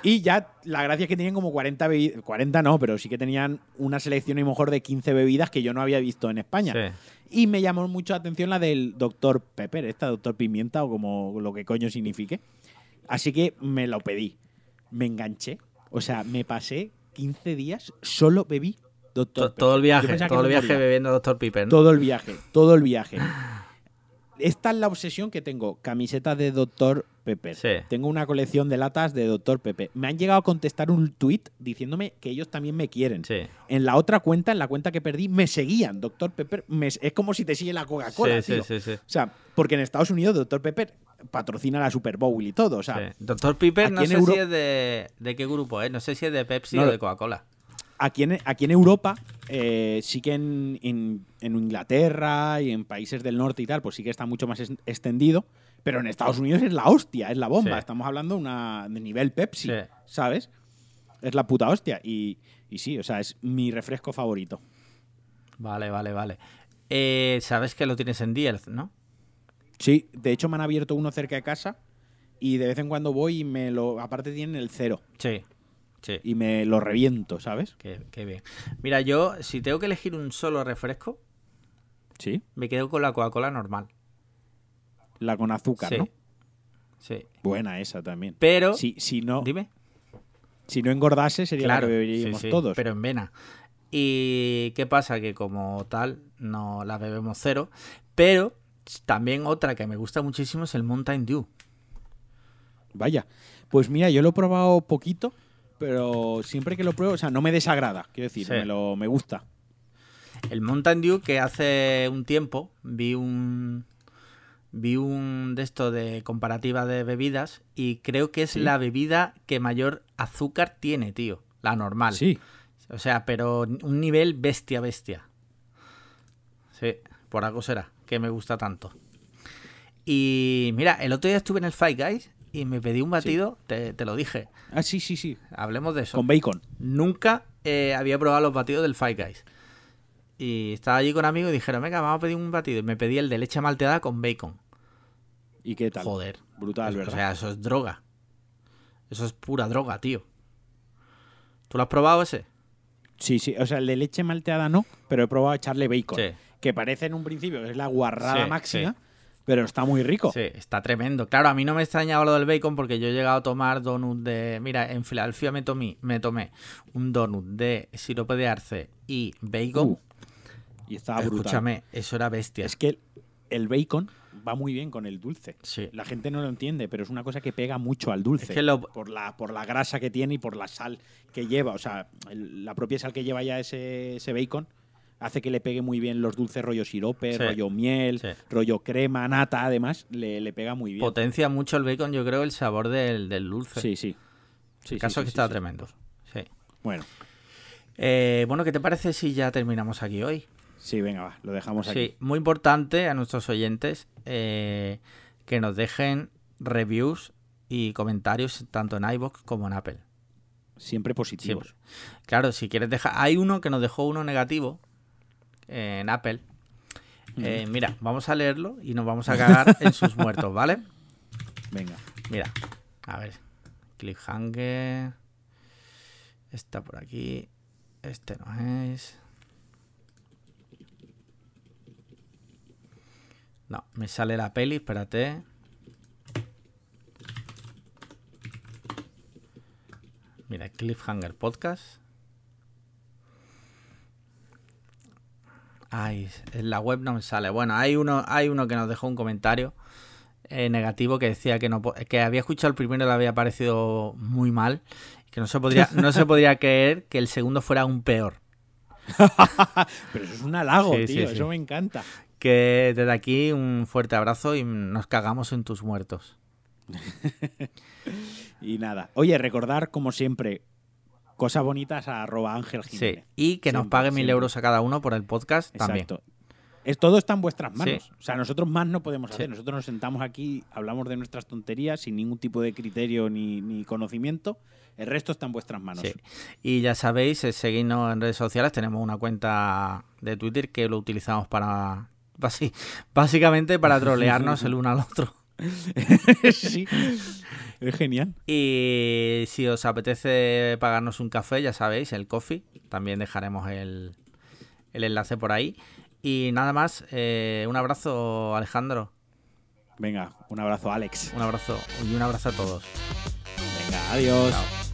Y ya la gracia es que tenían como 40 bebidas, 40 no, pero sí que tenían una selección a lo mejor de 15 bebidas que yo no había visto en España.
Sí.
Y me llamó mucho la atención la del Dr. Pepper, esta Dr. Pimienta o como lo que coño signifique. Así que me lo pedí. Me enganché. O sea, me pasé 15 días, solo bebí Dr. Pepper.
todo el viaje, todo el viaje bebiendo Dr. Piper. ¿no?
Todo el viaje, todo el viaje. Esta es la obsesión que tengo. Camisetas de Dr. Pepper.
Sí.
Tengo una colección de latas de Dr. Pepper. Me han llegado a contestar un tweet diciéndome que ellos también me quieren.
Sí.
En la otra cuenta, en la cuenta que perdí, me seguían. Dr. Pepper me- es como si te sigue la Coca-Cola,
Sí,
tío. O sea, porque en Estados Unidos Dr. Pepper patrocina la Super Bowl y todo. O sea.
Dr.
Aquí
no sé
Euro-
si es de, de qué grupo es, no sé si es de Pepsi
No,
o de Coca-Cola.
Aquí en, aquí en Europa, eh, sí que en, en- en Inglaterra y en países del norte y tal, pues sí que está mucho más es- extendido. Pero en Estados Unidos es la hostia, es la bomba.
Sí.
Estamos hablando de, una, de nivel Pepsi,
Sí.
¿sabes? Es la puta hostia. Y, y sí, o sea, es mi refresco favorito.
Vale, vale, vale. Eh, Sabes que lo tienes en Dielz, ¿no?
Sí, de hecho me han abierto uno cerca de casa y de vez en cuando voy y me lo. Aparte tienen el cero
Sí. Sí.
y me lo reviento, ¿sabes?
Qué, qué bien. Mira, yo, si tengo que elegir un solo refresco,
Sí.
me quedo con la Coca-Cola normal.
La con azúcar,
sí.
¿no?
Sí.
Buena esa también.
Pero.
Si, si, no,
Dime.
si no engordase sería
Claro,
la que beberíamos
sí,
todos.
pero en vena. ¿Y qué pasa? Que como tal no la bebemos cero, pero también otra que me gusta muchísimo es el Mountain Dew.
Vaya. Pues mira, yo lo he probado poquito, pero siempre que lo pruebo, o sea, no me desagrada, quiero decir,
Sí.
me, lo, me gusta.
El Mountain Dew que hace un tiempo vi un vi un de esto de comparativa de bebidas y creo que es
Sí.
la bebida que mayor azúcar tiene, tío, la normal.
Sí,
O sea, pero un nivel bestia bestia. Sí, por algo será que me gusta tanto. Y mira, el otro día estuve en el Fight Guys y me pedí un batido, te, te lo dije.
ah, sí, sí, sí,
Hablemos de eso.
con bacon.
Nunca eh, había probado los batidos del Five Guys. Y estaba allí con amigos y dijeron, venga, vamos a pedir un batido. Y me pedí el de leche malteada con bacon.
¿Y qué tal?
Joder.
Brutal,
o
¿verdad?
sea, eso es droga. Eso es pura droga, tío. ¿Tú lo has probado ese?
Sí, sí, o sea, el de leche malteada no, pero he probado echarle bacon.
Sí.
Que parece en un principio que es la guarrada
Sí,
máxima,
sí.
Pero está muy rico.
Sí, está tremendo. Claro, a mí no me extrañaba lo del bacon porque yo he llegado a tomar donut de... Mira, en Filadelfia me tomé, me tomé un donut de sirope de arce y bacon.
Uh, y estaba brutal.
Escúchame, eso era bestia.
Es que el, bacon va muy bien con el dulce.
Sí.
La gente no lo entiende, pero es una cosa que pega mucho al dulce.
Es que lo-
por, la, por la grasa que tiene y por la sal que lleva. O sea, el- la propia sal que lleva ya ese, ese bacon hace que le pegue muy bien los dulces rollo sirope,
Sí.
rollo miel,
Sí.
rollo crema, nata, además, le, le pega muy bien.
Potencia mucho el bacon, yo creo, el sabor del, del dulce.
Sí, sí. Sí,
el
sí,
caso
sí,
es que
sí,
está
sí.
tremendo. Sí.
Bueno,
Eh, bueno, ¿qué te parece si ya terminamos aquí hoy?
sí, venga, va, lo dejamos
Sí,
aquí.
muy importante a nuestros oyentes eh, que nos dejen reviews y comentarios tanto en iVoox como en Apple.
Siempre positivos.
Siempre. Claro, si quieres dejar... Hay uno que nos dejó uno negativo en Apple. Eh, mira, vamos a leerlo y nos vamos a cagar en sus muertos, ¿vale?
Venga.
Mira, a ver. Cliffhanger. Está por aquí. Este no es. No, me sale la peli, espérate. Mira, Cliffhanger Podcast. Ay, en la web no me sale. Bueno, hay uno, hay uno que nos dejó un comentario eh, negativo que decía que no que había escuchado el primero y le había parecido muy mal. Que no se podría, no se podría creer que el segundo fuera aún peor.
Pero eso es un halago,
Sí,
tío.
sí,
Eso me encanta.
Que desde aquí un fuerte abrazo y nos cagamos en tus muertos.
Y nada. Oye, recordar, como siempre, cosas bonitas a arroba Ángel
Sí.
Jiménez.
Y que nos paguen mil euros a cada uno por el podcast también.
Es, todo está en vuestras manos.
Sí.
O sea, nosotros más no podemos hacer.
Sí.
Nosotros nos sentamos aquí, hablamos de nuestras tonterías sin ningún tipo de criterio ni, ni conocimiento. El resto está en vuestras manos.
Sí. Y ya sabéis, eh, seguidnos en redes sociales. Tenemos una cuenta de Twitter que lo utilizamos para. Básicamente para trolearnos el uno al otro.
sí. Es genial.
Y si os apetece pagarnos un café, ya sabéis, el coffee. También dejaremos el, el enlace por ahí. Y nada más, eh, un abrazo, Alejandro.
Venga, un abrazo, Alex.
Un abrazo y un abrazo a todos.
Venga, adiós.
Chao.